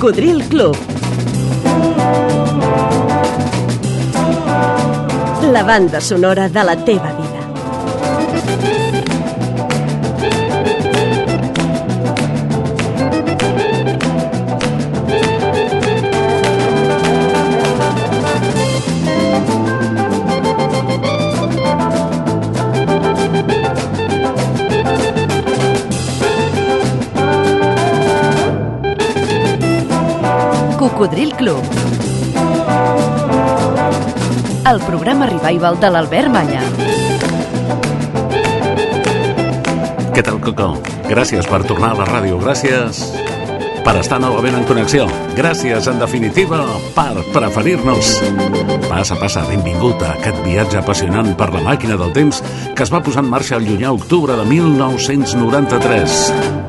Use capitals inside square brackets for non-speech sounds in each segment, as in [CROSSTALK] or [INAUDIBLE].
Cocodril Club. La banda sonora de la teva vida. Cocodril Club. El programa revival de l'Albert Malla. Què tal, Coco? Gràcies per tornar a la ràdio. Gràcies per estar novament en connexió. Gràcies, en definitiva, per preferir-nos. Passa, passa, benvingut a aquest viatge apassionant per la màquina del temps que es va posar en marxa el llunyà octubre de 1993.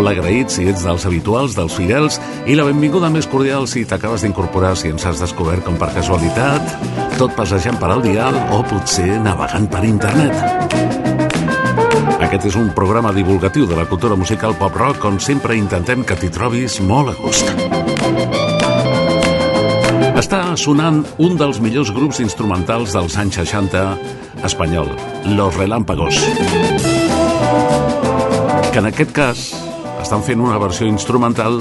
Molt agraït si ets dels habituals, dels fidels, i la benvinguda més cordial si t'acabes d'incorporar, si ens has descobert com per casualitat, tot passejant per al dial o potser navegant per internet. Aquest és un programa divulgatiu de la cultura musical pop-rock on sempre intentem que t'hi trobis molt a gust. Està sonant un dels millors grups instrumentals dels anys 60 espanyol, Los Relámpagos. Que en aquest cas estan fent una versió instrumental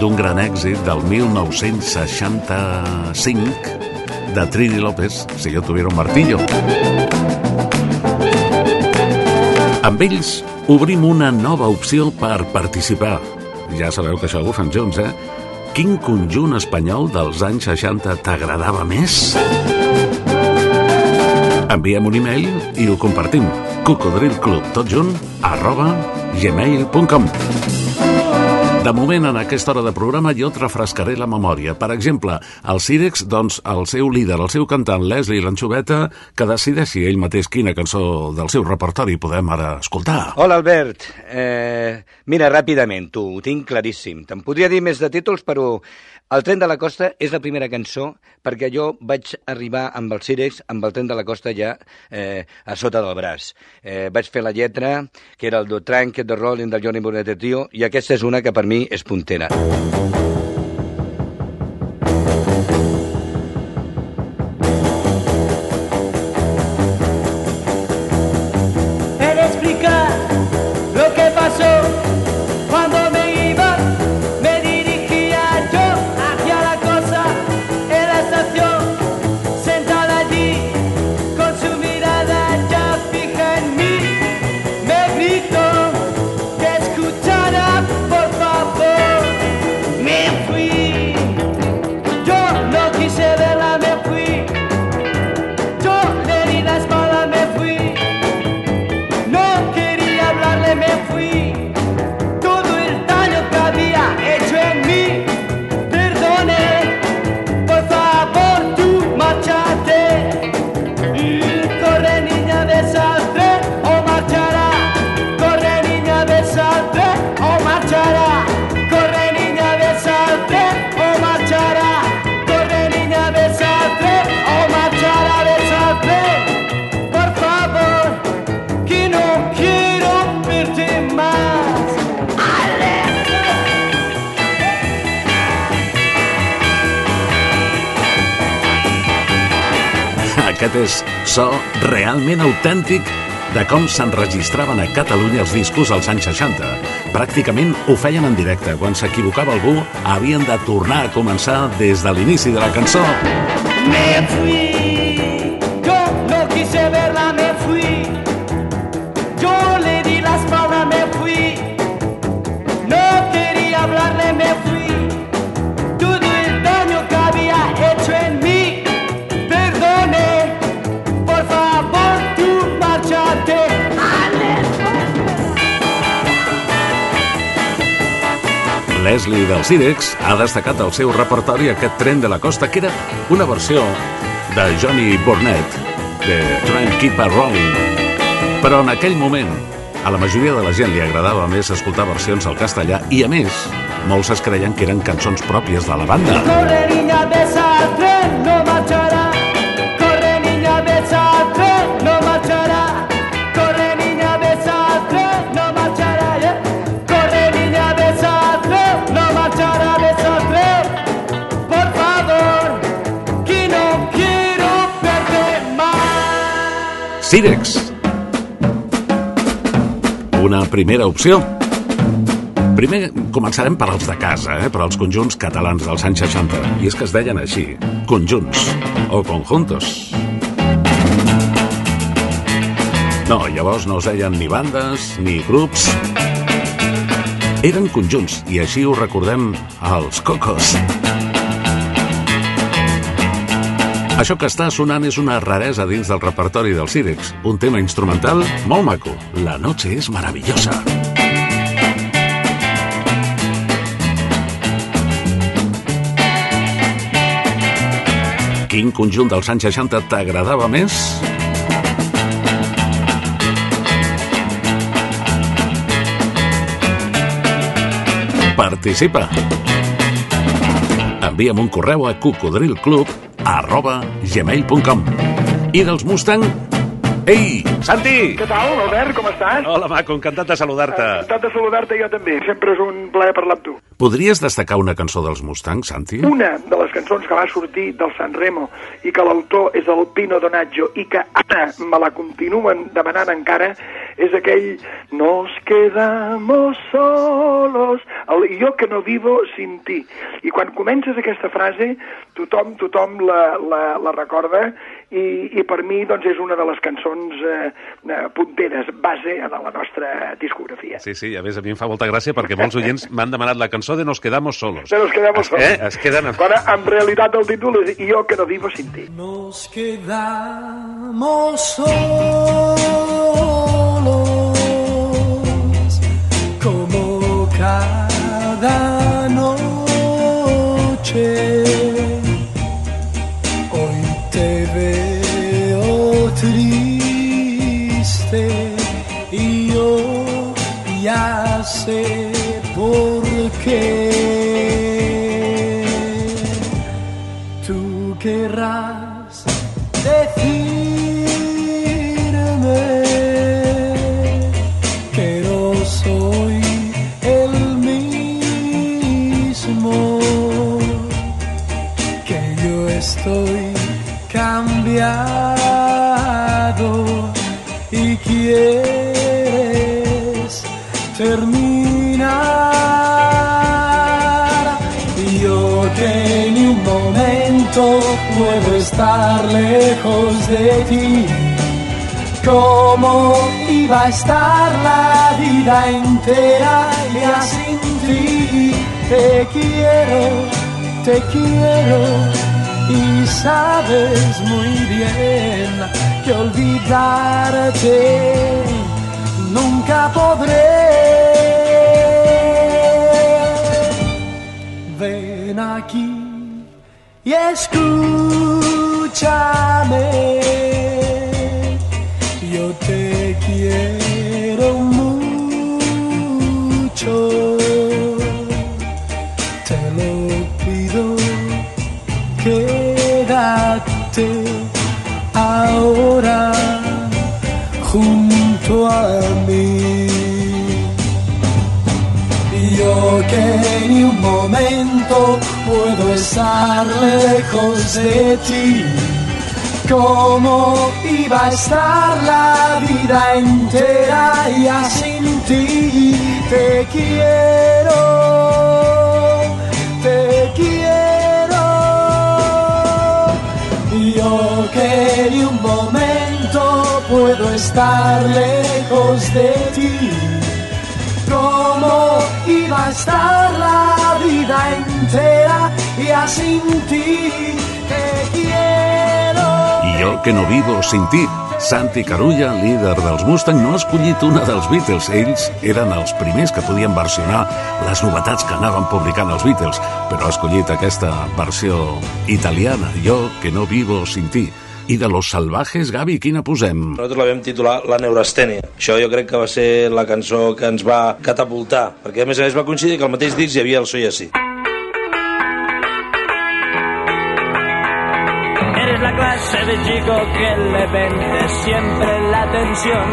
d'un gran èxit del 1965 de Trini López, si yo tuviera un martillo. Amb ells obrim una nova opció per participar. Ja sabeu que això ho fan junts, eh? Quin conjunt espanyol dels anys 60 t'agradava més? Enviem un e-mail i ho compartim. cocodrilclub, tot junt, arroba gmail.com de moment, en aquesta hora de programa, jo et refrescaré la memòria. Per exemple, el Cirex, doncs, el seu líder, el seu cantant, Leslie Lanxoveta, que decideixi ell mateix quina cançó del seu repertori podem ara escoltar. Hola, Albert. Eh, mira, ràpidament, tu, ho tinc claríssim. Te'n podria dir més de títols, però el tren de la costa és la primera cançó perquè jo vaig arribar amb el Cirex, amb el tren de la costa ja eh, a sota del braç. Eh, vaig fer la lletra, que era el do Trank, de Rolling del Johnny Bonet Tio, i aquesta és una que per mi és puntera. He És so realment autèntic de com s'enregistraven a Catalunya els discos als anys 60. Pràcticament ho feien en directe. Quan s'equivocava algú, havien de tornar a començar des de l'inici de la cançó. Me Leslie del Cirex ha destacat el seu repertori aquest tren de la costa, que era una versió de Johnny Burnett, de Try and Keep a Rolling. Però en aquell moment, a la majoria de la gent li agradava més escoltar versions al castellà i, a més, molts es creien que eren cançons pròpies de la banda. Cirex. Una primera opció. Primer començarem per als de casa, eh? per als conjunts catalans dels anys 60. I és que es deien així, conjunts o conjuntos. No, llavors no es deien ni bandes ni grups. Eren conjunts i així ho recordem als Cocos. Això que està sonant és una raresa dins del repertori del Cirex, un tema instrumental molt maco. La noche és maravillosa. Quin conjunt dels anys 60 t'agradava més? Participa! Envia'm un correu a cocodrilclub arroba gmail.com I dels Mustang... Ei, Santi! Què tal, Albert? Com estàs? Hola, maco, encantat de saludar-te. Encantat de saludar-te jo també. Sempre és un plaer parlar amb tu. Podries destacar una cançó dels Mustang, Santi? Una de les cançons que va sortir del San Remo i que l'autor és el Pino Donaggio i que ara me la continuen demanant encara és aquell Nos quedamos solos el Jo que no vivo sin ti. I quan comences aquesta frase tothom, tothom la, la, la recorda i, i per mi doncs, és una de les cançons eh, eh, punteres, base de la nostra discografia. Sí, sí, a més a mi em fa molta gràcia perquè molts oients m'han demanat la cançó de Nos quedamos solos. Se nos quedamos solos. Eh? Es queden... Quan en realitat el títol és Jo que no vivo sin ti. Nos quedamos solos como cada noche. que tú querrás. ¿Cómo iba a estar la vida entera ya sin ti? Te quiero, te quiero y sabes muy bien que olvidarte nunca podré. Ven aquí y escúchame. Quiero mucho. Te lo pido, quédate ahora junto a mí. Yo que ni un momento puedo estar lejos de ti. ¿Cómo iba a estar la vida entera ya sin ti? Te quiero, te quiero. Yo que ni un momento puedo estar lejos de ti. ¿Cómo iba a estar la vida entera ya sin ti? Jo, que no vivo sin ti. Santi Carulla, líder dels Mustang, no ha escollit una dels Beatles. Ells eren els primers que podien versionar les novetats que anaven publicant els Beatles, però ha escollit aquesta versió italiana, Jo, que no vivo sin ti. I de Los Salvajes, Gavi, quina posem? Nosaltres la vam titular La neurastènia. Això jo crec que va ser la cançó que ens va catapultar, perquè a més a més va coincidir que al mateix disc hi havia el Soy Así. Clase de chico que le vende siempre la atención,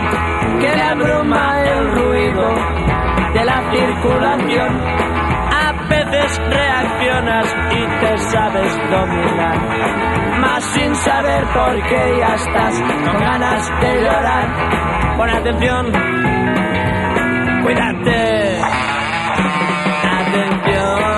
que le abruma el ruido de la circulación. A veces reaccionas y te sabes dominar, más sin saber por qué ya estás con ganas de llorar. Pon atención, cuídate. Atención,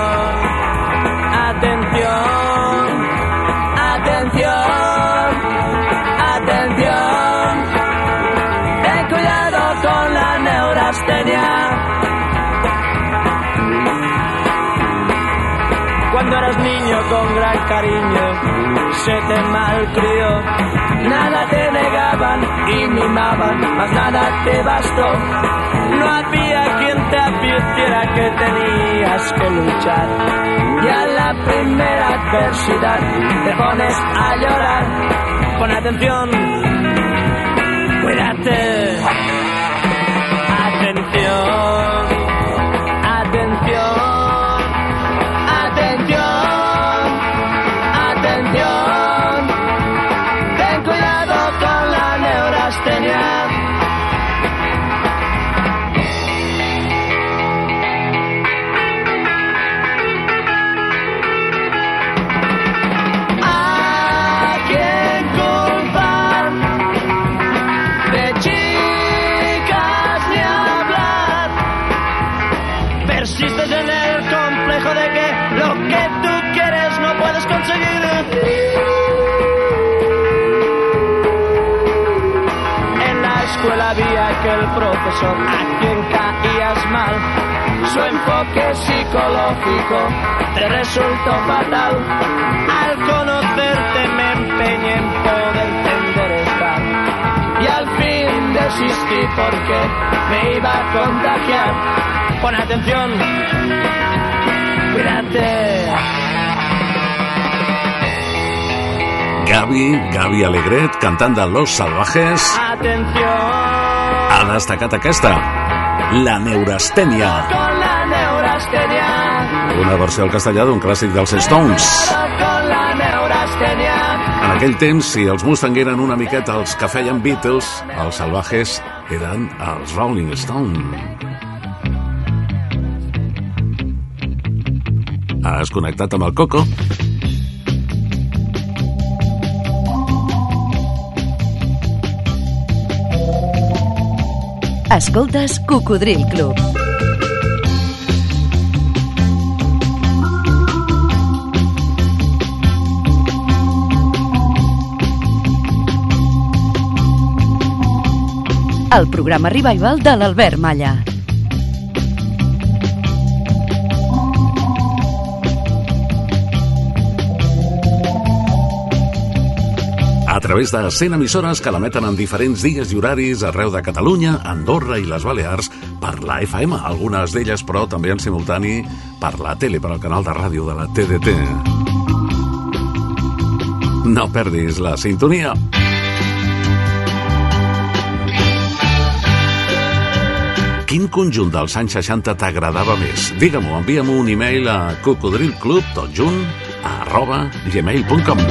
se te malcrió. Nada te negaban y mimaban, mas nada te bastó. No había quien te advirtiera que tenías que luchar. Y a la primera adversidad te pones a llorar. Pon atención, cuídate. Te resultó fatal. Al conocerte me empeñé en poder enderezar. Y al fin desistí porque me iba a contagiar. Pon atención, cuídate. Gavi, Gavi Alegret, cantant de Los Salvajes, Atención ha destacat aquesta, La Neurastènia, con la neurastenia. Una versió al castellà d'un clàssic dels Stones. En aquell temps, si els Mustang eren una miqueta els que feien Beatles, els Salvajes eren els Rolling Stones. Has connectat amb el Coco? Escoltes Cocodril Club. El programa Revival de l'Albert Malla. A través de 100 emissores que l'emeten en diferents dies i horaris arreu de Catalunya, Andorra i les Balears per la FM, algunes d'elles però també en simultani per la tele, per al canal de ràdio de la TDT. No perdis la sintonia. Quin conjunt dels anys 60 t'agradava més? Digue-m'ho, envia-m'ho un e-mail a cocodrilclub, tot junt, arroba gmail.com.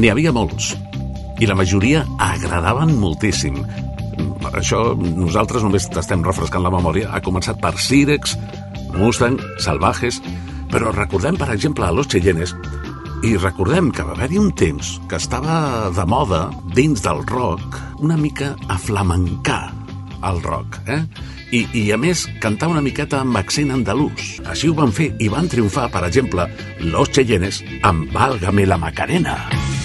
N'hi havia molts, i la majoria agradaven moltíssim. Això nosaltres només t'estem refrescant la memòria. Ha començat per Sirex, Mustang, Salvajes, però recordem, per exemple, a Los Cheyennes, i recordem que va haver-hi un temps que estava de moda dins del rock una mica a el rock, eh? I, I, a més, cantar una miqueta amb accent andalús. Així ho van fer i van triomfar, per exemple, Los Cheyennes amb Válgame la Macarena. Válgame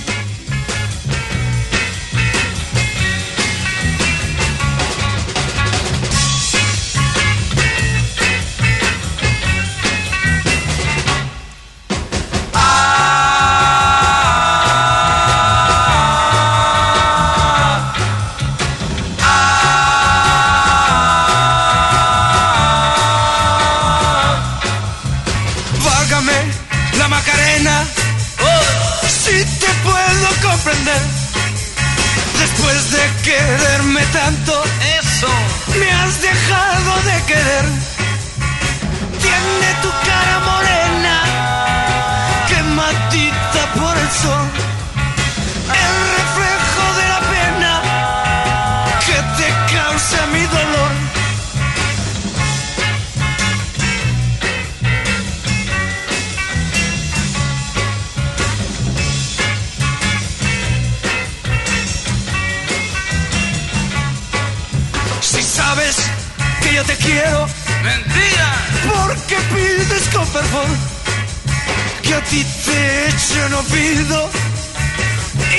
que a ti te echo no pido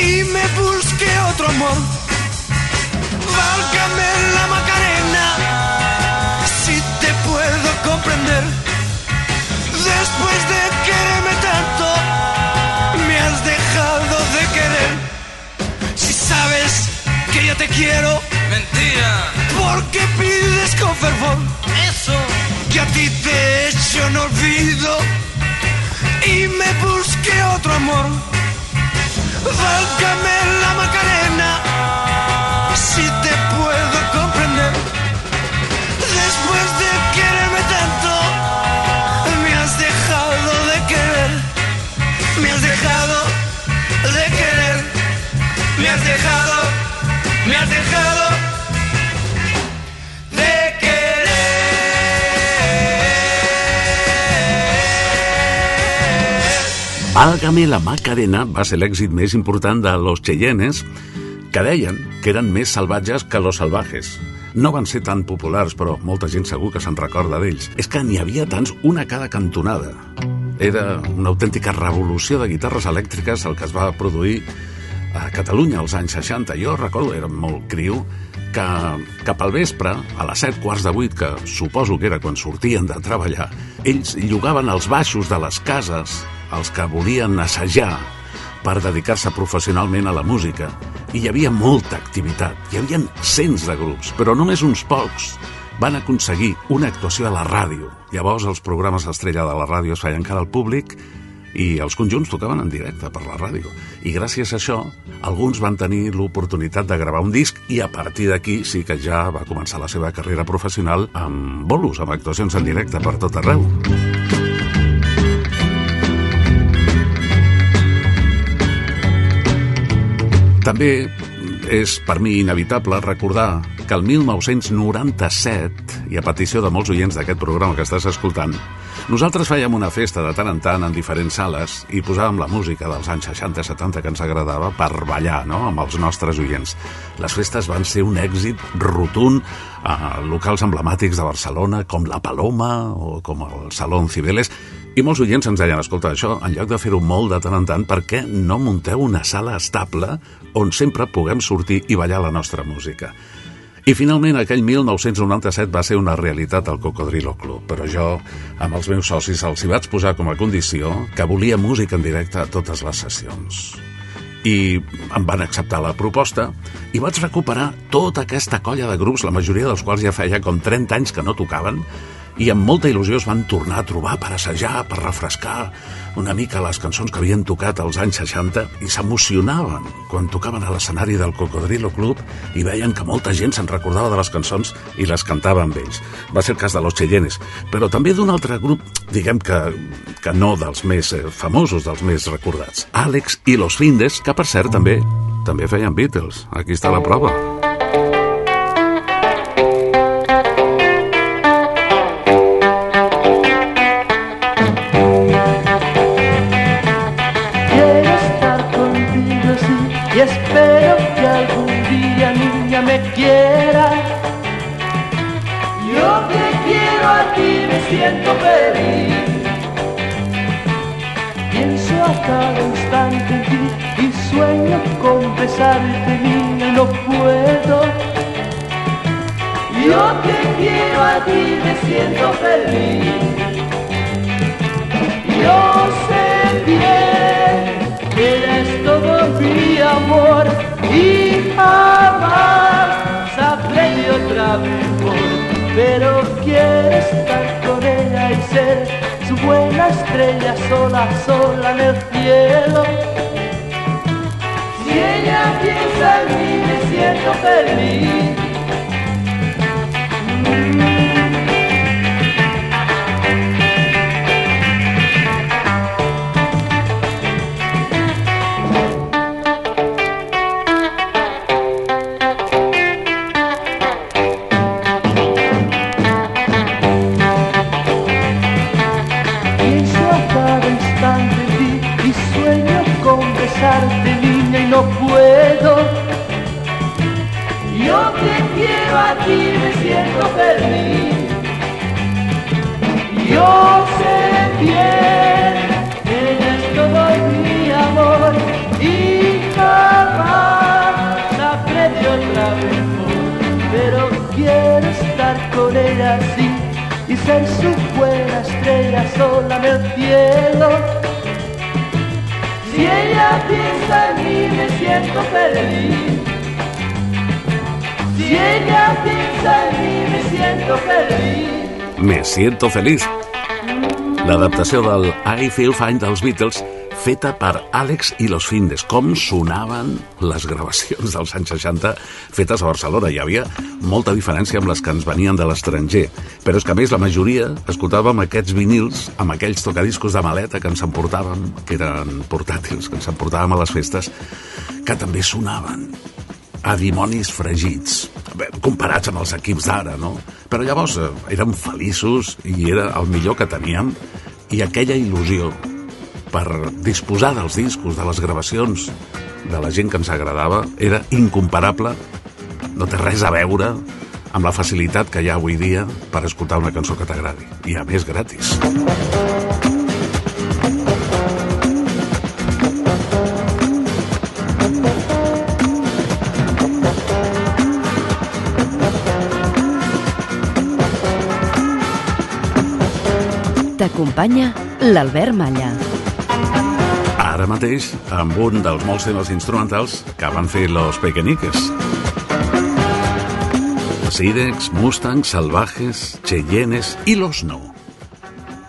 y me busque otro amor. Válgame la Macarena, si te puedo comprender. Después de quererme tanto, me has dejado de querer. Si sabes que yo te quiero, mentira. Porque pides con fervor eso que a ti te echo no olvido y me busque otro amor. Válgame la Macarena, si te puedo Válgame la Macarena va ser l'èxit més important de Los Cheyennes, que deien que eren més salvatges que los salvajes. No van ser tan populars, però molta gent segur que se'n recorda d'ells. És que n'hi havia tants, una cada cantonada. Era una autèntica revolució de guitarres elèctriques el que es va produir a Catalunya als anys 60. Jo recordo, era molt criu, que cap al vespre, a les 7 quarts de 8, que suposo que era quan sortien de treballar, ells llogaven els baixos de les cases els que volien assajar per dedicar-se professionalment a la música. I hi havia molta activitat, hi havia cents de grups, però només uns pocs van aconseguir una actuació a la ràdio. Llavors els programes estrella de la ràdio es feien cara al públic i els conjunts tocaven en directe per la ràdio. I gràcies a això, alguns van tenir l'oportunitat de gravar un disc i a partir d'aquí sí que ja va començar la seva carrera professional amb bolos, amb actuacions en directe per tot arreu. També és per mi inevitable recordar que el 1997, i a petició de molts oients d'aquest programa que estàs escoltant, nosaltres fèiem una festa de tant en tant en diferents sales i posàvem la música dels anys 60-70 que ens agradava per ballar no? amb els nostres oients. Les festes van ser un èxit rotund a locals emblemàtics de Barcelona com La Paloma o com el Salón Cibeles i molts oients ens deien, escolta, això, en lloc de fer-ho molt de tant en tant, per què no munteu una sala estable on sempre puguem sortir i ballar la nostra música? I finalment aquell 1997 va ser una realitat al Cocodrilo Club, però jo amb els meus socis els hi vaig posar com a condició que volia música en directe a totes les sessions. I em van acceptar la proposta i vaig recuperar tota aquesta colla de grups, la majoria dels quals ja feia com 30 anys que no tocaven, i amb molta il·lusió es van tornar a trobar per assajar, per refrescar una mica les cançons que havien tocat als anys 60 i s'emocionaven quan tocaven a l'escenari del Cocodrilo Club i veien que molta gent se'n recordava de les cançons i les cantava amb ells. Va ser el cas de Los Cheyennes, però també d'un altre grup, diguem que, que no dels més eh, famosos, dels més recordats, Àlex i Los Findes, que per cert també també feien Beatles. Aquí està la prova. Estrella sola, sola en el cielo. Si ella piensa en mí, me siento feliz. Si ella piensa en mí me siento feliz. Si ella piensa en mí me siento feliz. Me siento feliç. L'adaptació del I Feel Fine dels Beatles feta per Àlex i los Findes. Com sonaven les gravacions dels anys 60 fetes a Barcelona. Hi havia molta diferència amb les que ens venien de l'estranger. Però és que, a més, la majoria escoltàvem aquests vinils amb aquells tocadiscos de maleta que ens emportàvem, que eren portàtils, que ens emportàvem a les festes, que també sonaven a dimonis fregits, Bé, comparats amb els equips d'ara, no? Però llavors eh, érem feliços i era el millor que teníem i aquella il·lusió per disposar dels discos, de les gravacions de la gent que ens agradava, era incomparable, no té res a veure amb la facilitat que hi ha avui dia per escoltar una cançó que t'agradi, i a més gratis. T'acompanya l'Albert Malla. Ara mateix, amb un dels molts temes instrumentals que van fer los Pequeñiques. Sirex, Mustangs, Salvajes, Cheyennes i Los No.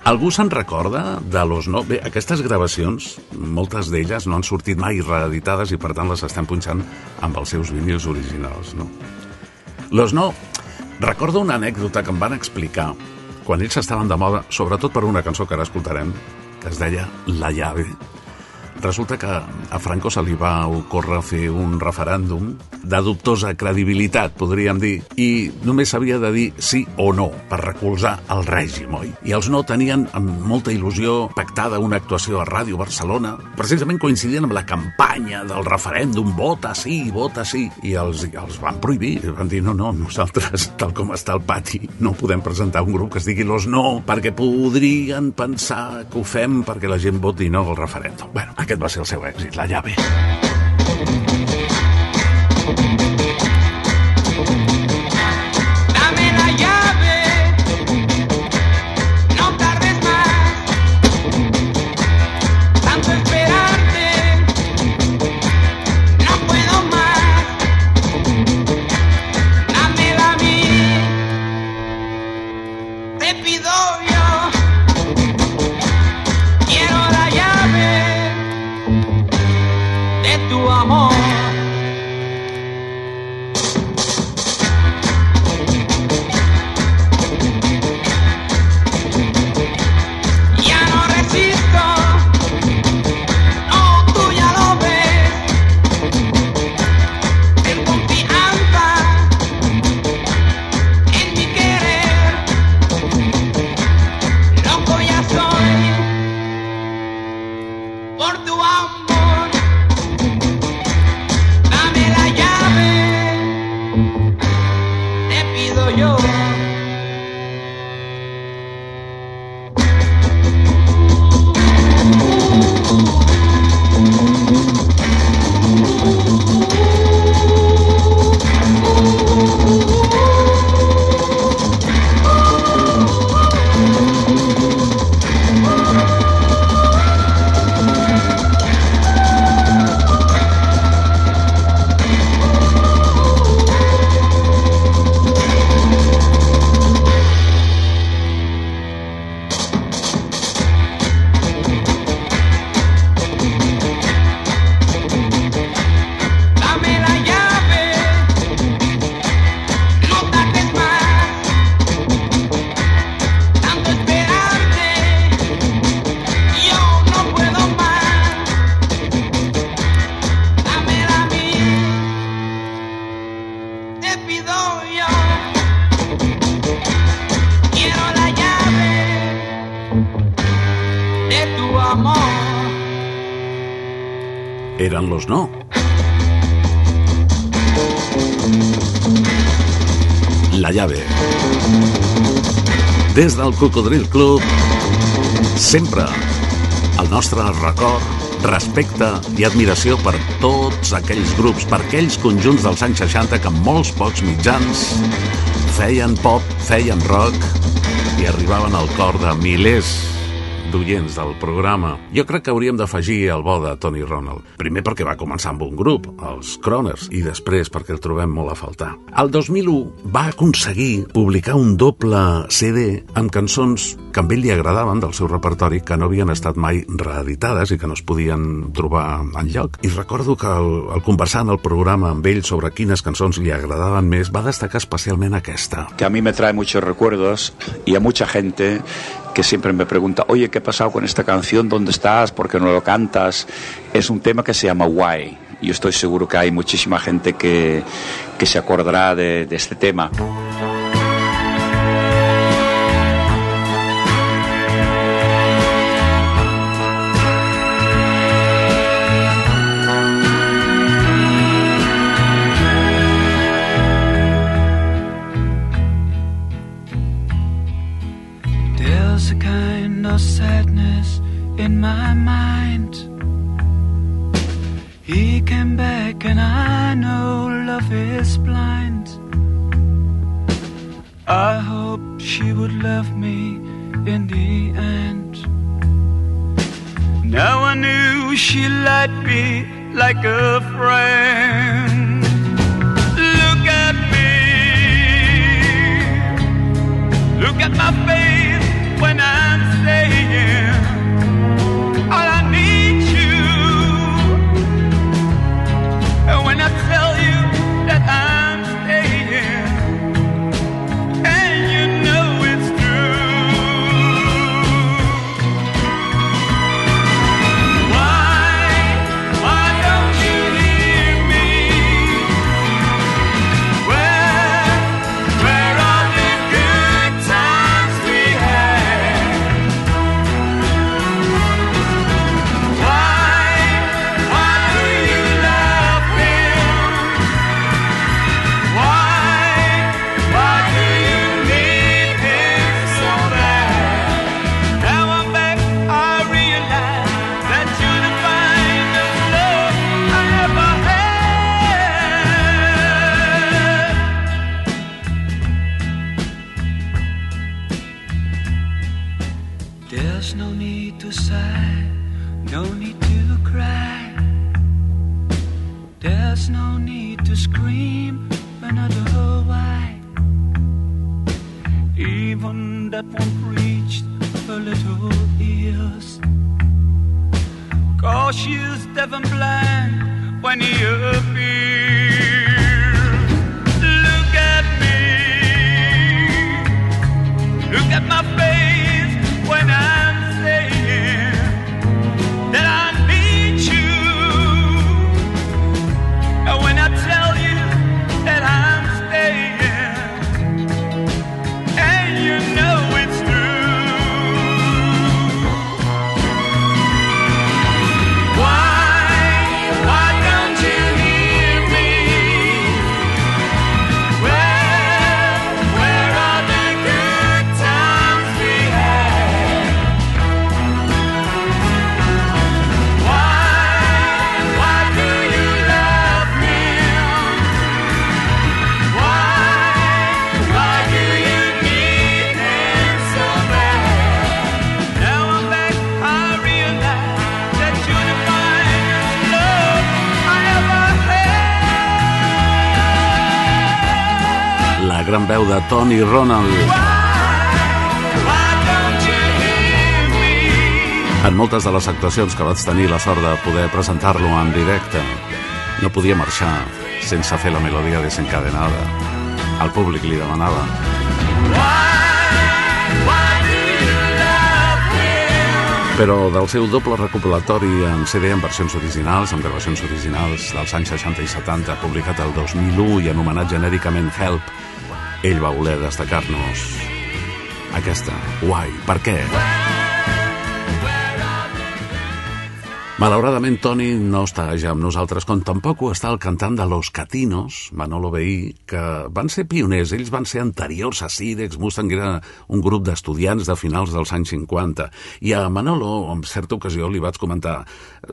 Algú se'n recorda de Los No? Bé, aquestes gravacions, moltes d'elles no han sortit mai reeditades i per tant les estem punxant amb els seus vinils originals, no? Los No, recordo una anècdota que em van explicar quan ells estaven de moda, sobretot per una cançó que ara escoltarem, que es deia La llave. Resulta que a Franco se li va ocórrer fer un referèndum de dubtosa credibilitat, podríem dir, i només s'havia de dir sí o no per recolzar el règim, oi? I els no tenien amb molta il·lusió pactada una actuació a Ràdio Barcelona, precisament coincidint amb la campanya del referèndum, vota sí, vota sí, i els, els van prohibir, van dir no, no, nosaltres, tal com està el pati, no podem presentar un grup que es digui Los No, perquè podrien pensar que ho fem perquè la gent voti no al referèndum. Bueno, aquest va ser el seu èxit, la llave. Del Cocodril Club, sempre el nostre record, respecte i admiració per tots aquells grups, per aquells conjunts dels anys 60 que molts pocs mitjans feien pop, feien rock i arribaven al cor de milers d'oients del programa. Jo crec que hauríem d'afegir el bo de Tony Ronald. Primer perquè va començar amb un grup, els Croners, i després perquè el trobem molt a faltar. El 2001 va aconseguir publicar un doble CD amb cançons que a ell li agradaven del seu repertori que no havien estat mai reeditades i que no es podien trobar en lloc. I recordo que al, al conversar en el programa amb ell sobre quines cançons li agradaven més, va destacar especialment aquesta. que a mí me trae muchos recuerdos y a mucha gente que siempre me pregunta, oye, ¿qué ha pasado con esta canción? ¿Dónde estás? ¿Por qué no lo cantas? Es un tema que se llama Why. Yo estoy seguro que hay muchísima gente que, que se acordará de, de este tema. There's a kind of sadness in my mind. Came back, and I know love is blind. I hope she would love me in the end. Now I knew she liked me like a friend. Look at me. Look at my face There's no need to scream another why. Even that won't reach her little ears. Cause she's deaf and blind when he appears. Look at me. Look at my face gran veu de Tony Ronald. En moltes de les actuacions que vaig tenir la sort de poder presentar-lo en directe, no podia marxar sense fer la melodia desencadenada. El públic li demanava. Però del seu doble recopilatori en CD en versions originals, amb gravacions originals dels anys 60 i 70, publicat el 2001 i anomenat genèricament Help, ell va voler destacar-nos aquesta. Why? Per què? Malauradament, Toni no està ja amb nosaltres, com tampoc ho està el cantant de Los Catinos, Manolo Veí, que van ser pioners. Ells van ser anteriors a Sirex, Mustang era un grup d'estudiants de finals dels anys 50. I a Manolo, en certa ocasió, li vaig comentar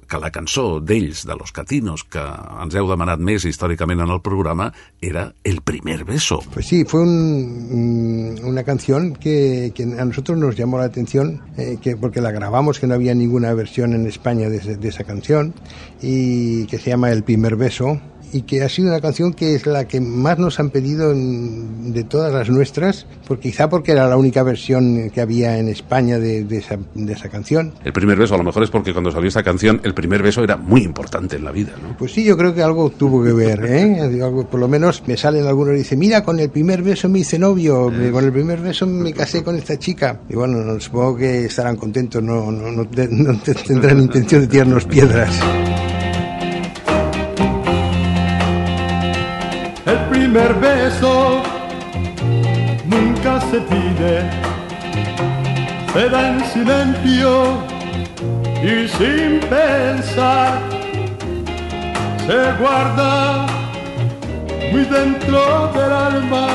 que la cançó d'ells, de Los Catinos, que ens heu demanat més històricament en el programa, era El primer beso. Pues sí, fue un- mm, una canción que, que a nosotros nos llamó la atención, eh, que, porque la grabamos, que no había ninguna versión en España de, de esa canción, y que se llama El primer beso, y que ha sido una canción que es la que más nos han pedido en- de todas las nuestras, porque quizá porque era la única versión que había en España de, de esa, de esa canción. El primer beso, a lo mejor es porque cuando salió esta canción, el primer beso era muy importante en la vida, ¿no? Pues sí, yo creo que algo tuvo que ver, [LAUGHS] ¿eh? Algo- por lo menos me salen algunos y dicen, mira, con el primer beso me hice novio, con el primer beso me casé con esta chica. Y bueno, no, supongo que estarán contentos, no, no, no, no te- tendrán intención de tirarnos [LAUGHS] piedras. Primer beso nunca se pide, se da en silencio y sin pensar, se guarda muy dentro del alma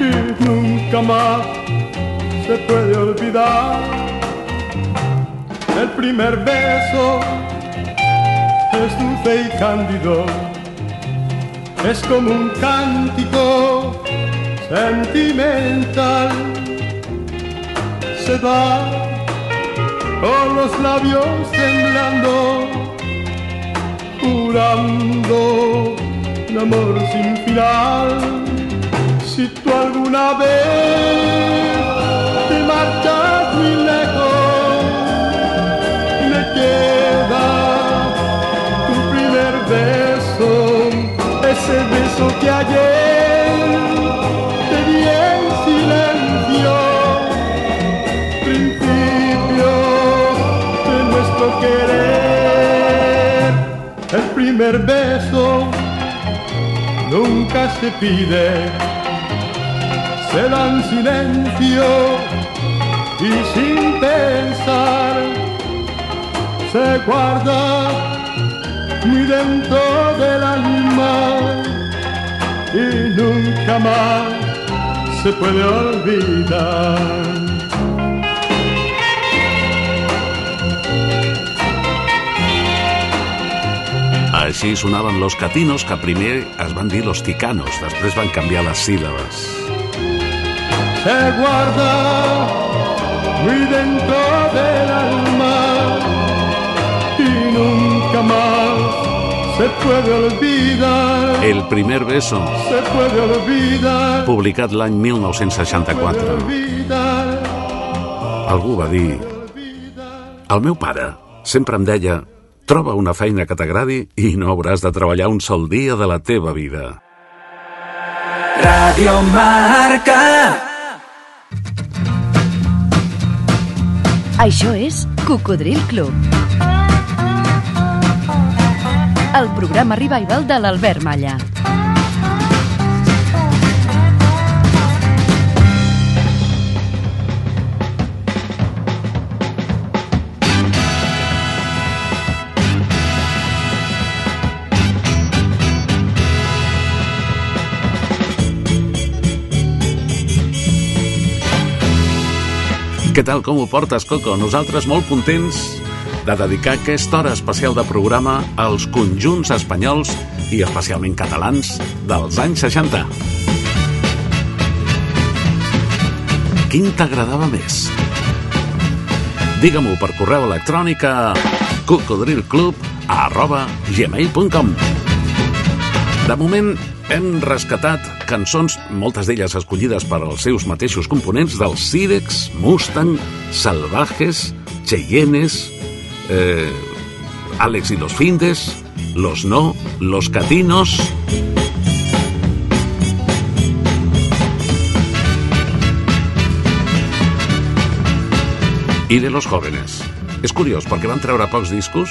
y nunca más se puede olvidar. El primer beso es dulce y cándido es como un cántico sentimental. Se da con los labios temblando, jurando un amor sin final. Si tú alguna vez te marchas muy lejos, me queda beso que ayer te di en silencio, principio de nuestro querer. El primer beso nunca se pide, se da en silencio y sin pensar se guarda muy dentro del alma y nunca más se puede olvidar. Així sonaven los catinos, que primer es van dir los ticanos, després van canviar les síl·labes. Se guarda muy dentro del alma y nunca más se puede olvidar. El primer beso, Se puede olvidar. publicat l'any 1964. olvidar. Algú va dir... El meu pare sempre em deia troba una feina que t'agradi i no hauràs de treballar un sol dia de la teva vida. Radio Marca. Això és Cocodril Club. El programa revival de l'Albert Malla. Què tal, com ho portes, Coco? Nosaltres molt contents de dedicar aquesta hora especial de programa als conjunts espanyols i especialment catalans dels anys 60. Quin t'agradava més? Digue-m'ho per correu electrònic a cocodrilclub arroba gmail.com De moment hem rescatat cançons, moltes d'elles escollides per als seus mateixos components, dels Sirex, Mustang, Salvajes, Cheyennes, eh, Alex y los Findes, Los No, Los Catinos... i de los jóvenes. És curiós, perquè van treure pocs discos,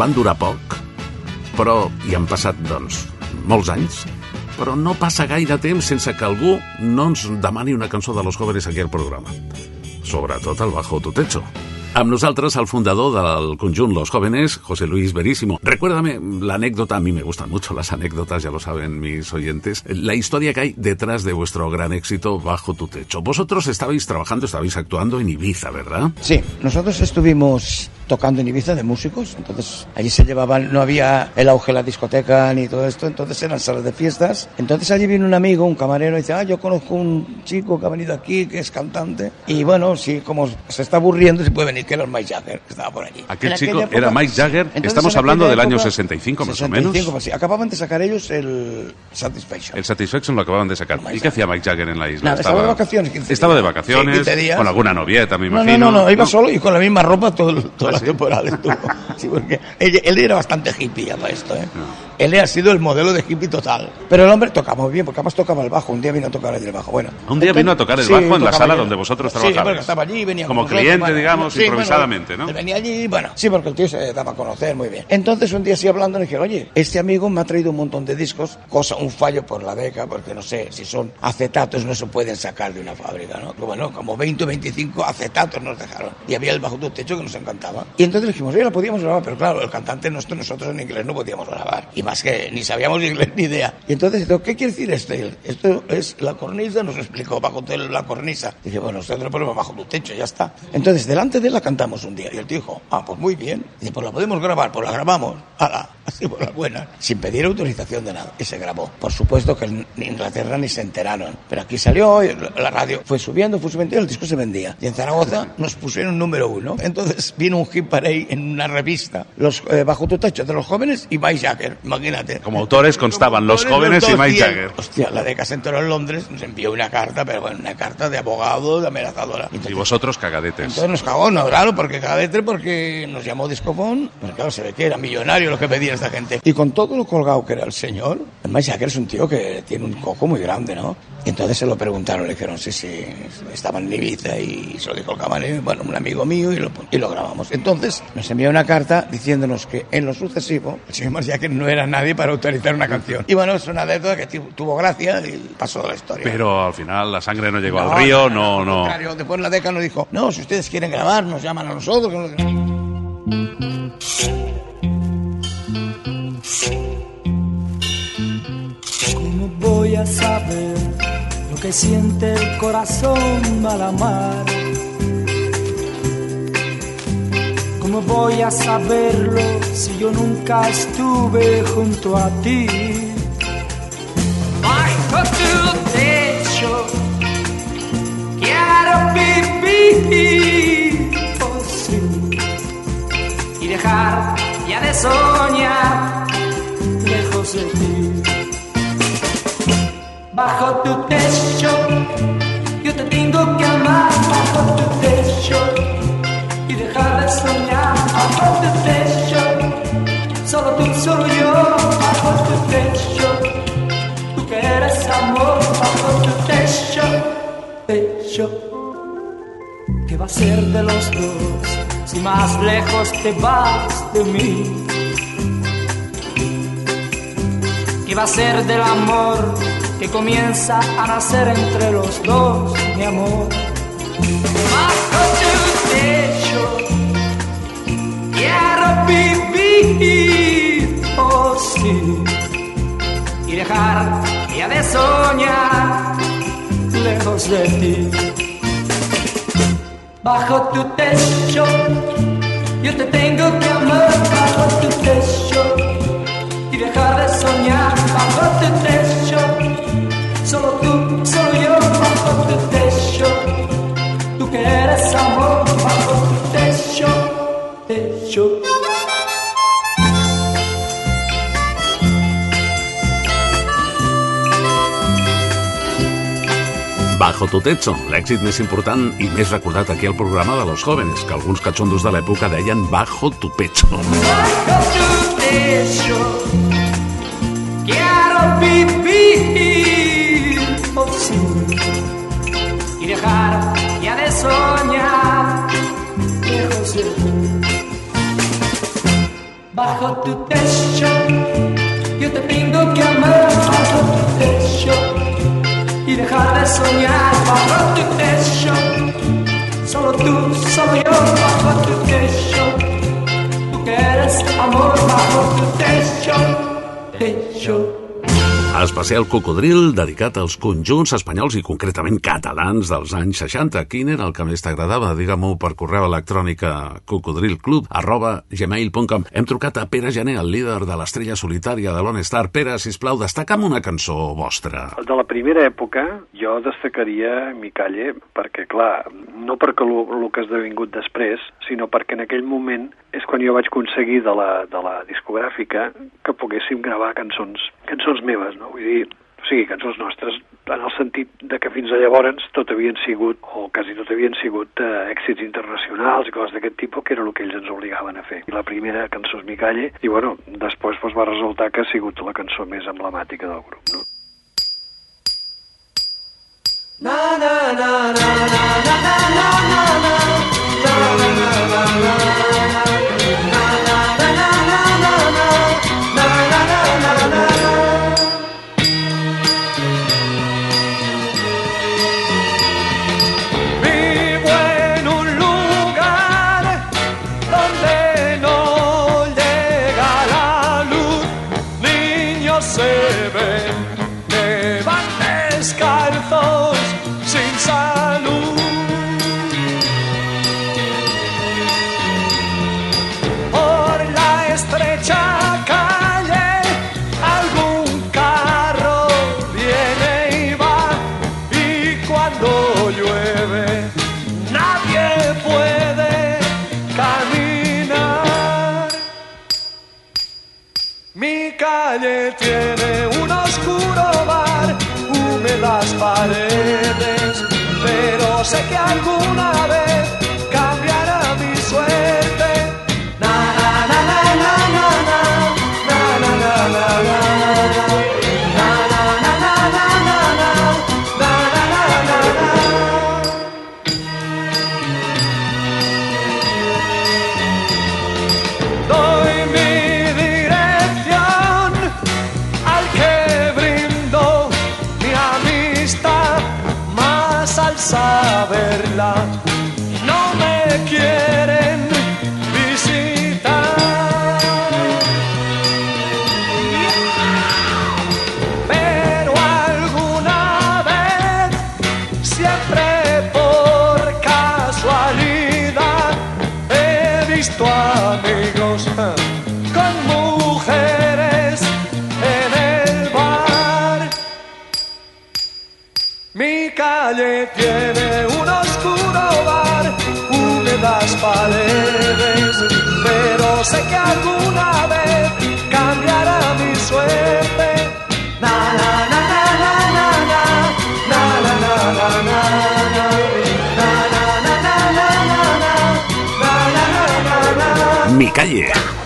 van durar poc, però hi han passat, doncs, molts anys, però no passa gaire temps sense que algú no ens demani una cançó de los jóvenes aquí al programa. Sobretot al Bajo tu techo. Amb nosaltres el fundador del conjunt Los Jóvenes, José Luis Verísimo. Recuérdame la anécdota, a mí me gustan mucho las anécdotas, ya lo saben mis oyentes, la historia que hay detrás de vuestro gran éxito Bajo tu techo. Vosotros estabais trabajando, estabais actuando en Ibiza, ¿verdad? Sí, nosotros estuvimos tocando en Ibiza de músicos, entonces allí se llevaban, no había el auge de la discoteca ni todo esto, entonces eran salas de fiestas. Entonces allí vino un amigo, un camarero, y dice, ah, yo conozco un chico que ha venido aquí, que es cantante, y bueno, si como se está aburriendo, se puede venir, que era el Mike Jagger, que estaba por allí. Aquel En chico aquella era época- Mike Jagger. Entonces, Estamos hablando del año época- 65 más o 65, menos. pues sí. Acababan de sacar ellos el Satisfaction. El Satisfaction lo acababan de sacar. ¿Y qué hacía Mike Jagger en la isla? Nada, estaba de vacaciones, 15 Estaba de días. vacaciones, Sí, 15 días. con alguna novieta, me No, imagino. no, no, no, iba solo y con la misma ropa todo, el- toda ¿Ah, la sí? temporada. Sí, porque él, él era bastante hippie ya para esto, ¿eh? Él ha sido el modelo de hippie total. Pero el hombre tocaba muy bien, porque además tocaba el bajo. Un día vino a tocar el bajo. Bueno, Un día entonces- vino a tocar el sí, bajo en la sala allí. donde vosotros Sí, trabajabais. porque estaba allí, venía Como cliente, bueno, digamos, sí, bueno, improvisadamente, ¿no? él venía allí, bueno, sí, porque el tío se daba a conocer muy bien. Entonces un día así hablando le dije, oye, este amigo me ha traído un montón de discos, cosa, un fallo por la beca, porque no sé, si son acetatos no se pueden sacar de una fábrica, ¿no? Pero bueno, como 20 o 25 acetatos nos dejaron. Y había el bajo tu techo que nos encantaba. Y entonces le dijimos, oye, lo podíamos grabar, pero claro, el cantante nuestro, nosotros en inglés no podíamos grabar. Y más que ni sabíamos inglés ni idea. Y entonces, ¿qué quiere decir él, Esto es la cornisa, nos explicó, bajo la cornisa. Dice, bueno, nosotros lo ponemos bajo tu techo, ya está. Entonces, delante de él la cantamos un día. Y tío dijo, ah, pues muy bien. Dice, pues la podemos grabar, pues la grabamos. Ala, [LAUGHS] así por la buena. Sin pedir autorización de nada. Y se grabó. Por supuesto que en Inglaterra ni se enteraron. Pero aquí salió, la radio fue subiendo, fue subiendo, el disco se vendía. Y en Zaragoza nos pusieron número uno. Entonces vino un hit parade en una revista, los eh, Bajo tu techo, de los jóvenes y Mike Jagger. Imagínate. Como autores constaban los jóvenes y Mike Jagger. Hostia, la de se enteró en Londres, nos envió una carta, pero bueno, una carta de abogado, de amenazadora. Y vosotros cagadetes. Entonces nos cagó, no, claro, porque cada vez porque nos llamó Discofón, pero claro, se ve que era millonario lo que pedía esta gente. Y con todo lo colgado que era el señor, además ya que es un tío que tiene un coco muy grande, ¿no? Y entonces se lo preguntaron, le dijeron, sí, sí, estaba en Ibiza y se lo dijo el camarero, bueno, un amigo mío, y lo, y lo grabamos. Entonces nos envió una carta diciéndonos que en lo sucesivo, el señor Marciaque no era nadie para autorizar una canción. Y bueno, es una anécdota que tu- tuvo gracia y pasó de la historia. Pero al final la sangre no llegó No, al río, no, no, no. Después la década nos dijo, no, si ustedes quieren grabar, nos llaman a nosotros. que no- que siente el corazón al amar? ¿Cómo voy a saberlo si yo nunca estuve junto a ti? Bajo tu techo quiero vivir oh, sí. y dejar ya de soñar bajo tu techo. Yo te tengo que amar bajo tu techo y dejar de soñar bajo tu techo. Solo tú, solo yo bajo tu techo. Tú que eres amor bajo tu techo. Techo. ¿Qué va a ser de los dos si más lejos te vas de mí? ¿Qué va a ser del amor que comienza a nacer entre los dos, mi amor? Bajo tu techo quiero vivir, oh sí, y dejar ya de soñar lejos de ti. bajo tu techo. Yo te tengo que amar bajo tu techo y dejar de soñar bajo tu techo. Solo tú, solo yo bajo tu techo. Tú que eres amor bajo tu techo, techo. Bajo tu techo, l'èxit més important i més recordat aquí al programa de los jóvenes, que alguns catxondos de l'època deien Bajo tu pecho. Bajo tu techo Brasil. tu Techo, eu te tenho que amar. Bajo tu Techo, e dejar de sonhar. Bajo tu Techo, solo tu, solo eu. Bajo tu Techo, tu queres amor. Bajo tu Techo, Techo. Especial Cocodril dedicat als conjunts espanyols i concretament catalans dels anys 60. Quin era el que més t'agradava? Digue-m'ho per correu electrònic a cocodrilclub arroba gmail.com. Hem trucat a Pere Gené, el líder de l'estrella solitària de Lone Star. Pere, sisplau, destaca'm una cançó vostra. De la primera època jo destacaria Mi Calle perquè, clar, no perquè el que ha esdevingut després, sinó perquè en aquell moment és quan jo vaig aconseguir de la, de la discogràfica que poguéssim gravar cançons, cançons meves, no? Vull dir, o sigui, cançons nostres, en el sentit de que fins a llavors tot havien sigut, o quasi tot havien sigut, eh, èxits internacionals i coses d'aquest tipus, que era el que ells ens obligaven a fer. I la primera cançó és Mi Calle, i bueno, després doncs, va resultar que ha sigut la cançó més emblemàtica del grup, no? Na na na na na na na na na na na na na na na cambiará mi suerte. Mi calle.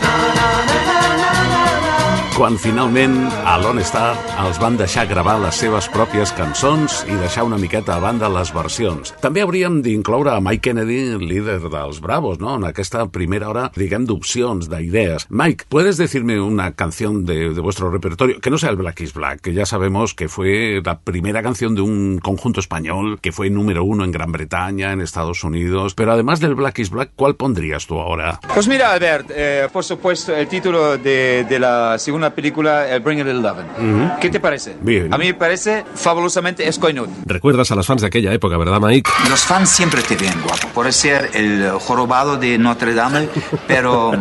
Quan finalment a Lone Star els van deixar gravar les seves pròpies cançons i deixar una miqueta a banda les versions. També hauríem d'incloure a Mike Kennedy, líder dels Bravos, ¿no? En aquesta primera hora, diguem, d'opcions, d'idees. Mike, ¿puedes decirme una canción de, vuestro repertorio? Que no sea el Black is Black, que ya sabemos que fue la primera canción de un conjunto español que fue número uno en Gran Bretaña, en Estados Unidos. Pero además del Black is Black, ¿cuál pondrías tú ahora? Pues mira, Albert, eh, por supuesto, el título de la segunda película, el Bring It Eleven. Ujú. ¿Qué te parece? Bien. A mí me parece fabulosamente escoinut. Recuerdas a los fans de aquella época, ¿verdad, Mike? Los fans siempre te ven guapo. Puedes ser el jorobado de Notre Dame, pero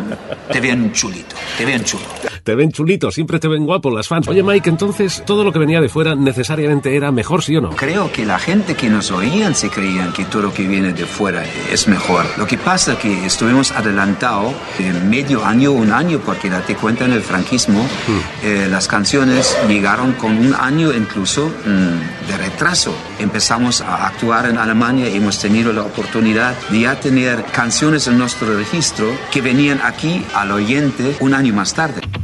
te ven chulito, te ven chulo. Te ven chulito, siempre te ven guapo las fans. Oye, Mike, entonces, todo lo que venía de fuera necesariamente era mejor, ¿sí o no? Creo que la gente que nos oían se creían que todo lo que viene de fuera es mejor. Lo que pasa es que estuvimos adelantados de medio año, un año, porque date cuenta en el franquismo, eh, las canciones llegaron con un año incluso mm, de retraso. Empezamos a actuar en Alemania y hemos tenido la oportunidad de ya tener canciones en nuestro registro que venían aquí al oyente un año más tarde.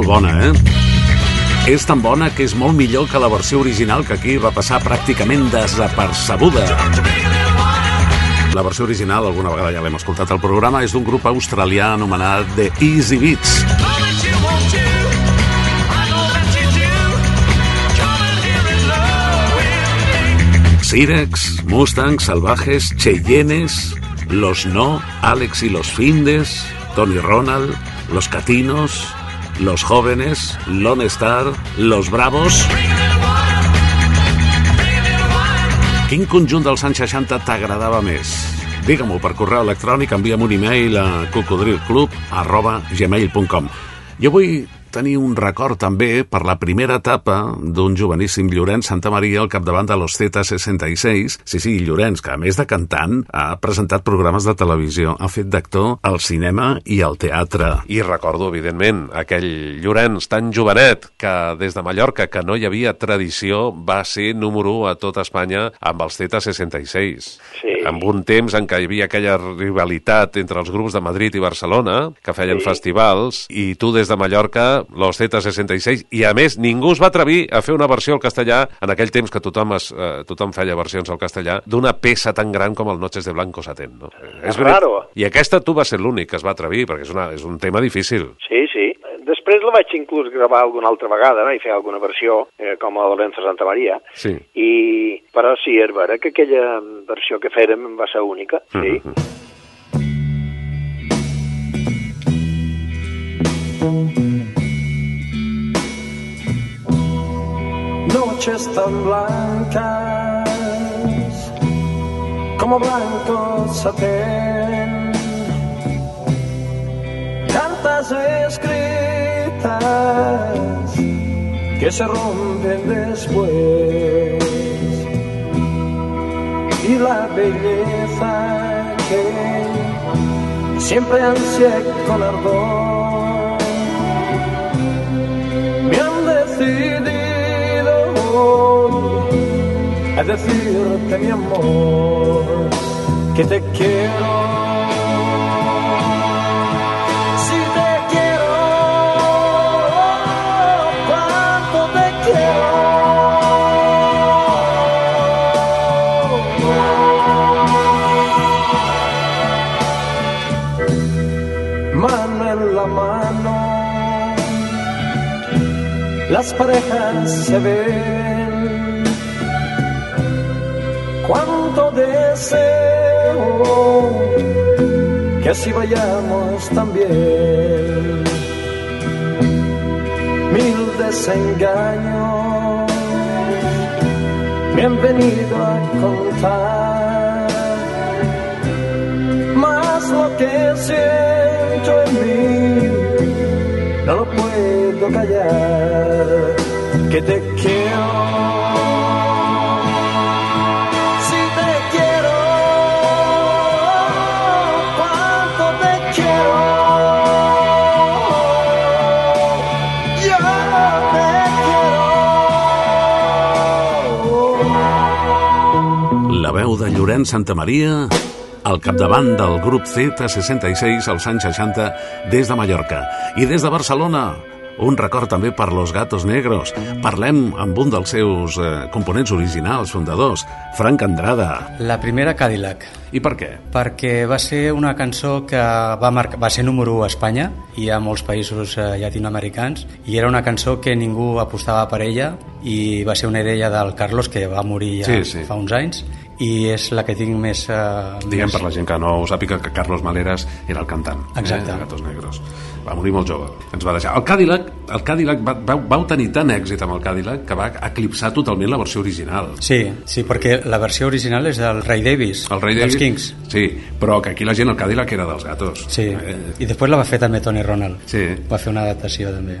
molt bona, eh? És tan bona que és molt millor que la versió original que aquí va passar pràcticament desapercebuda. La versió original, alguna vegada ja l'hem escoltat al programa, és d'un grup australià anomenat The Easy Beats. Sirex, Mustangs, Salvajes, Cheyennes, Los No, Alex y los Findes, Tony Ronald, Los Catinos, Los Jóvenes, Lone Star, Los Bravos... Quin conjunt dels anys 60 t'agradava més? Digue-m'ho per correu electrònic, envia'm un e-mail a cocodrilclub arroba gmail.com. Jo vull tenir un record també per la primera etapa d'un joveníssim Llorenç Santa Maria al capdavant de los Z66. Sí, sí, Llorenç, que a més de cantant ha presentat programes de televisió, ha fet d'actor al cinema i al teatre. I recordo, evidentment, aquell Llorenç tan jovenet que des de Mallorca, que no hi havia tradició, va ser número 1 a tot Espanya amb els Z66. Sí. Amb un temps en què hi havia aquella rivalitat entre els grups de Madrid i Barcelona, que feien Sí. festivals, i tu des de Mallorca, los Z66, i a més ningú es va atrevir a fer una versió al castellà, en aquell temps que tothom, es, eh, tothom feia versions al castellà, d'una peça tan gran com el Noches de Blanco Satén. No? És raro. I aquesta tu vas ser l'únic que es va atrevir, perquè és, una, és un tema difícil. Sí, sí. Després la vaig inclús gravar alguna altra vegada, no? i fer alguna versió, eh, com a Lorenzo Santa Maria, Sí. i... però sí, és vera que aquella versió que fèrem va ser única, sí. Noches tan blancas como blanco satén, tantas escritas que se rompen después. Y la belleza que siempre ansié con ardor. Me han decidido a decirte mi amor que te quiero. Si te quiero, cuánto te quiero. Mano en la mano las parejas se ven. Deseo que así vayamos también. Mil desengaños me han venido a contar. Más lo que siento en mí no lo puedo callar, que te quiero. Llorenç Santa Maria al capdavant del grup Z66 als anys 60 des de Mallorca. I des de Barcelona, un record també per Los Gatos Negros. Parlem amb un dels seus eh, components originals, fundadors, Frank Andrada. La primera Cadillac. I per què? Perquè va ser una cançó que va, marcar, va ser número 1 a Espanya i a molts països eh, llatinoamericans i era una cançó que ningú apostava per ella i va ser una idea del Carlos que va morir ja Sí, sí. fa uns anys i és la que tinc més... Eh, Diguem més... per la gent que no ho sàpiga que Carlos Maleras era el cantant Exacte. eh, de Gatos Negros. Va morir molt jove, ens va deixar. El Cadillac, el Cadillac va, vau, vau tenir tant èxit amb el Cadillac que va eclipsar totalment la versió original. Sí, sí, perquè la versió original és del Ray Davis, El Rei dels David, Kings. Sí, però que aquí la gent el Cadillac era dels gatos. Sí, i després la va fer també Tony Ronald. Sí. Va fer una adaptació també.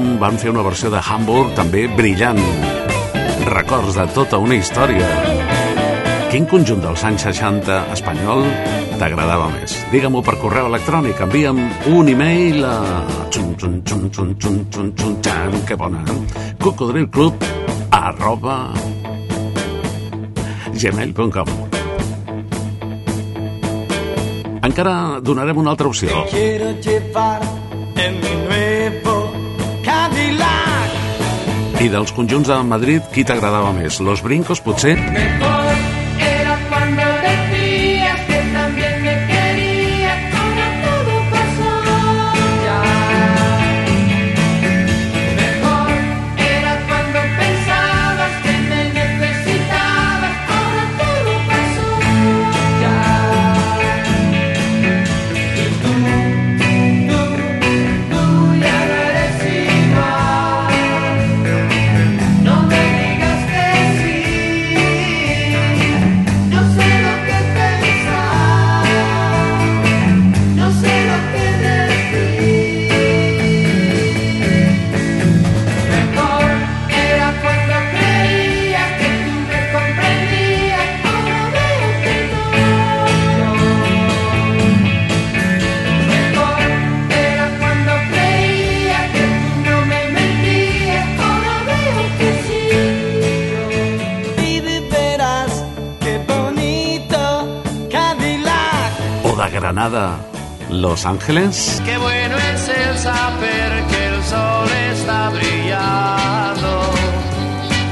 Harum van fer una versió de Hamburg també brillant. Records de tota una història. Quin conjunt dels anys 60 espanyol t'agradava més? Digue-m'ho per correu electrònic. Envia'm un e-mail a... Xun, xun, xun, xun, xun, xun, xun, xan, que bona. cocodrilclub arroba gmail.com Encara donarem una altra opció. Quiero llevar en mi nuevo. I dels conjunts de Madrid, qui t'agradava més? Los Brincos, potser? Mejor Granada, Los Ángeles? Qué bueno es el saber que el sol está brillando,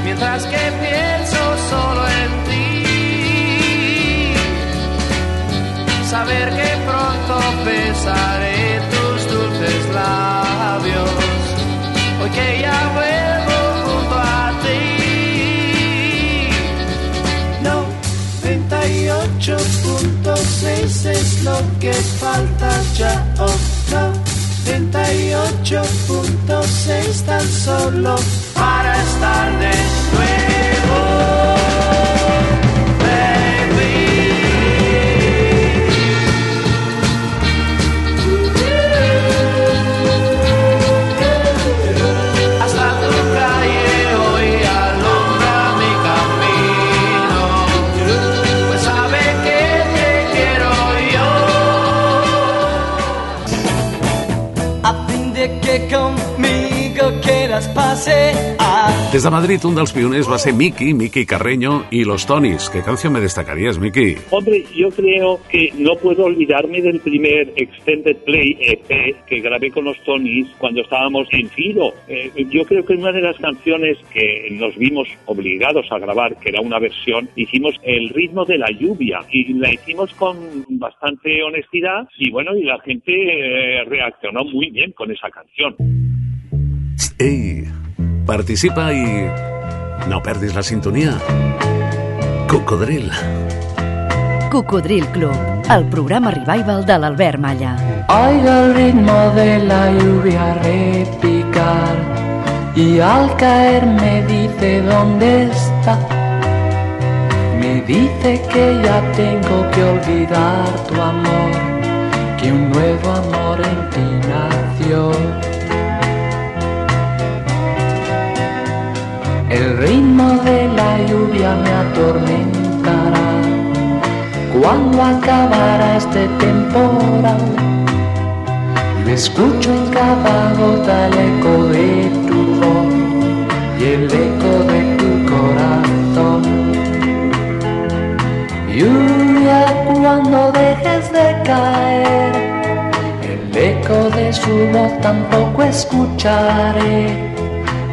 mientras que pienso solo en ti. Saber que pronto besaré lo que falta ya, oh no. 98.6 tan solo Des de Madrid, un dels pioners va ser Miki, Miki Carreño y Los Tonis. ¿Qué canción me destacarías, Miki? Hombre, yo creo que no puedo olvidarme del primer Extended Play EP que grabé con los Tonys cuando estábamos en Filo. Eh, yo creo que una de las canciones que nos vimos obligados a grabar, que era una versión, hicimos El ritmo de la lluvia y la hicimos con bastante honestidad y bueno, y la gente eh, reaccionó muy bien con esa canción. Ei, participa i no perdis la sintonia. Cocodril. Cocodril Club, el programa revival de l'Albert Malla. Oigo el ritmo de la lluvia repicar y al caer me dice dónde está. Me dice que ya tengo que olvidar tu amor, que un nuevo amor en ti nació. El ritmo de la lluvia me atormentará cuando acabará este temporal. Me escucho en cada gota el eco de tu voz y el eco de tu corazón. Lluvia cuando dejes de caer, el eco de su voz tampoco escucharé.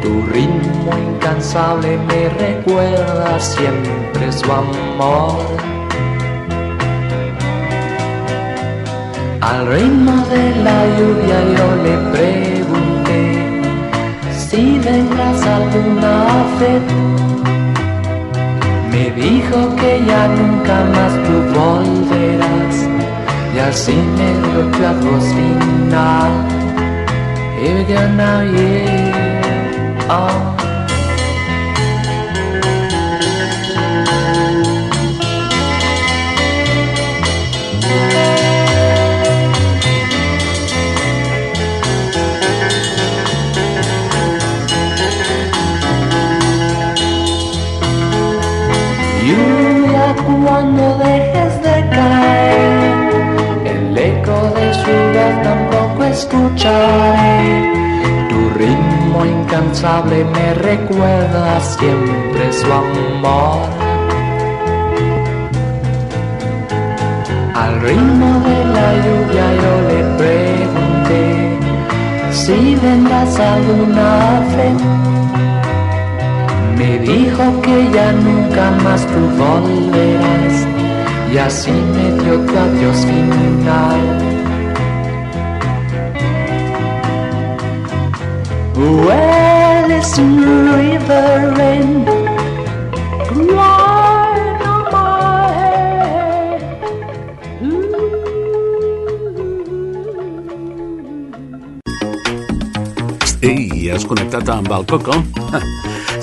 Tu ritmo incansable me recuerda siempre su amor. Al ritmo de la lluvia yo le pregunté si vendrás alguna vez. Me dijo que ya nunca más tú volverás y así me dio adiós final. Here we go now, yeah. Lluvia cuando dejes de caer, el eco de su voz tampoco escucharé. Incansable me recuerda siempre su amor. Al ritmo de la lluvia yo le pregunté si vendrás alguna vez. Me dijo que ya nunca más tú volverás y así me dio tu adiós final. Well, it's river rain crying on my head. Ei, has connectat amb el Coco?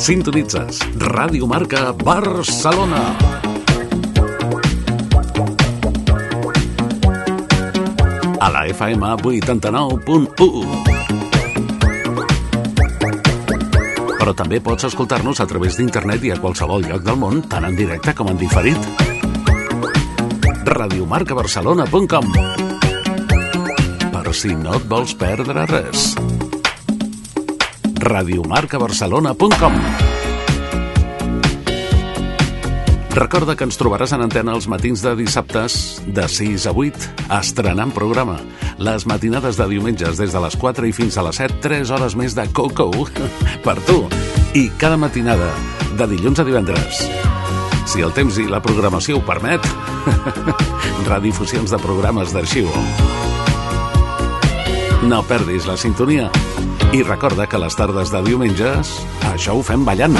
Sintonitzes Ràdio Marca Barcelona. A la FM 89.1. Però també pots escoltar-nos a través d'internet i a qualsevol lloc del món, tant en directe com en diferit. radiomarcabarcelona.com Per si no et vols perdre res radiomarcabarcelona.com Recorda que ens trobaràs en antena els matins de dissabtes de 6 a 8, estrenant programa. Les matinades de diumenges des de les 4 i fins a les 7, 3 hores més de Coco [LAUGHS] per tu. I cada matinada de dilluns a divendres. Si el temps i la programació ho permet, [LAUGHS] redifusions de programes d'arxiu. No perdis la sintonia. I recorda que les tardes de diumenges, això ho fem ballant.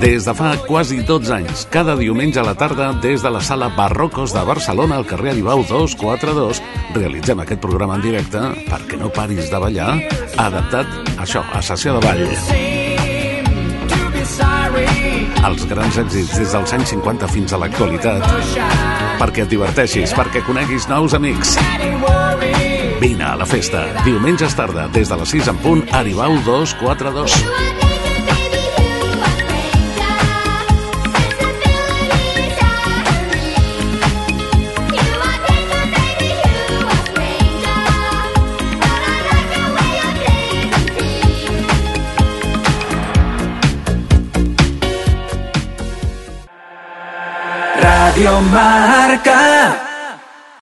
Des de fa quasi 12 anys, cada diumenge a la tarda, des de la sala Barrocos de Barcelona, al carrer Aribau 242, realitzem aquest programa en directe perquè no paris de ballar, adaptat, això, a sessió de ball. Els grans èxits des dels anys 50 fins a l'actualitat. Perquè et diverteixis, perquè coneguis nous amics. Vine a la festa. Diumenges tarda, des de les 6 en punt, Aribau 242. Radio Marca.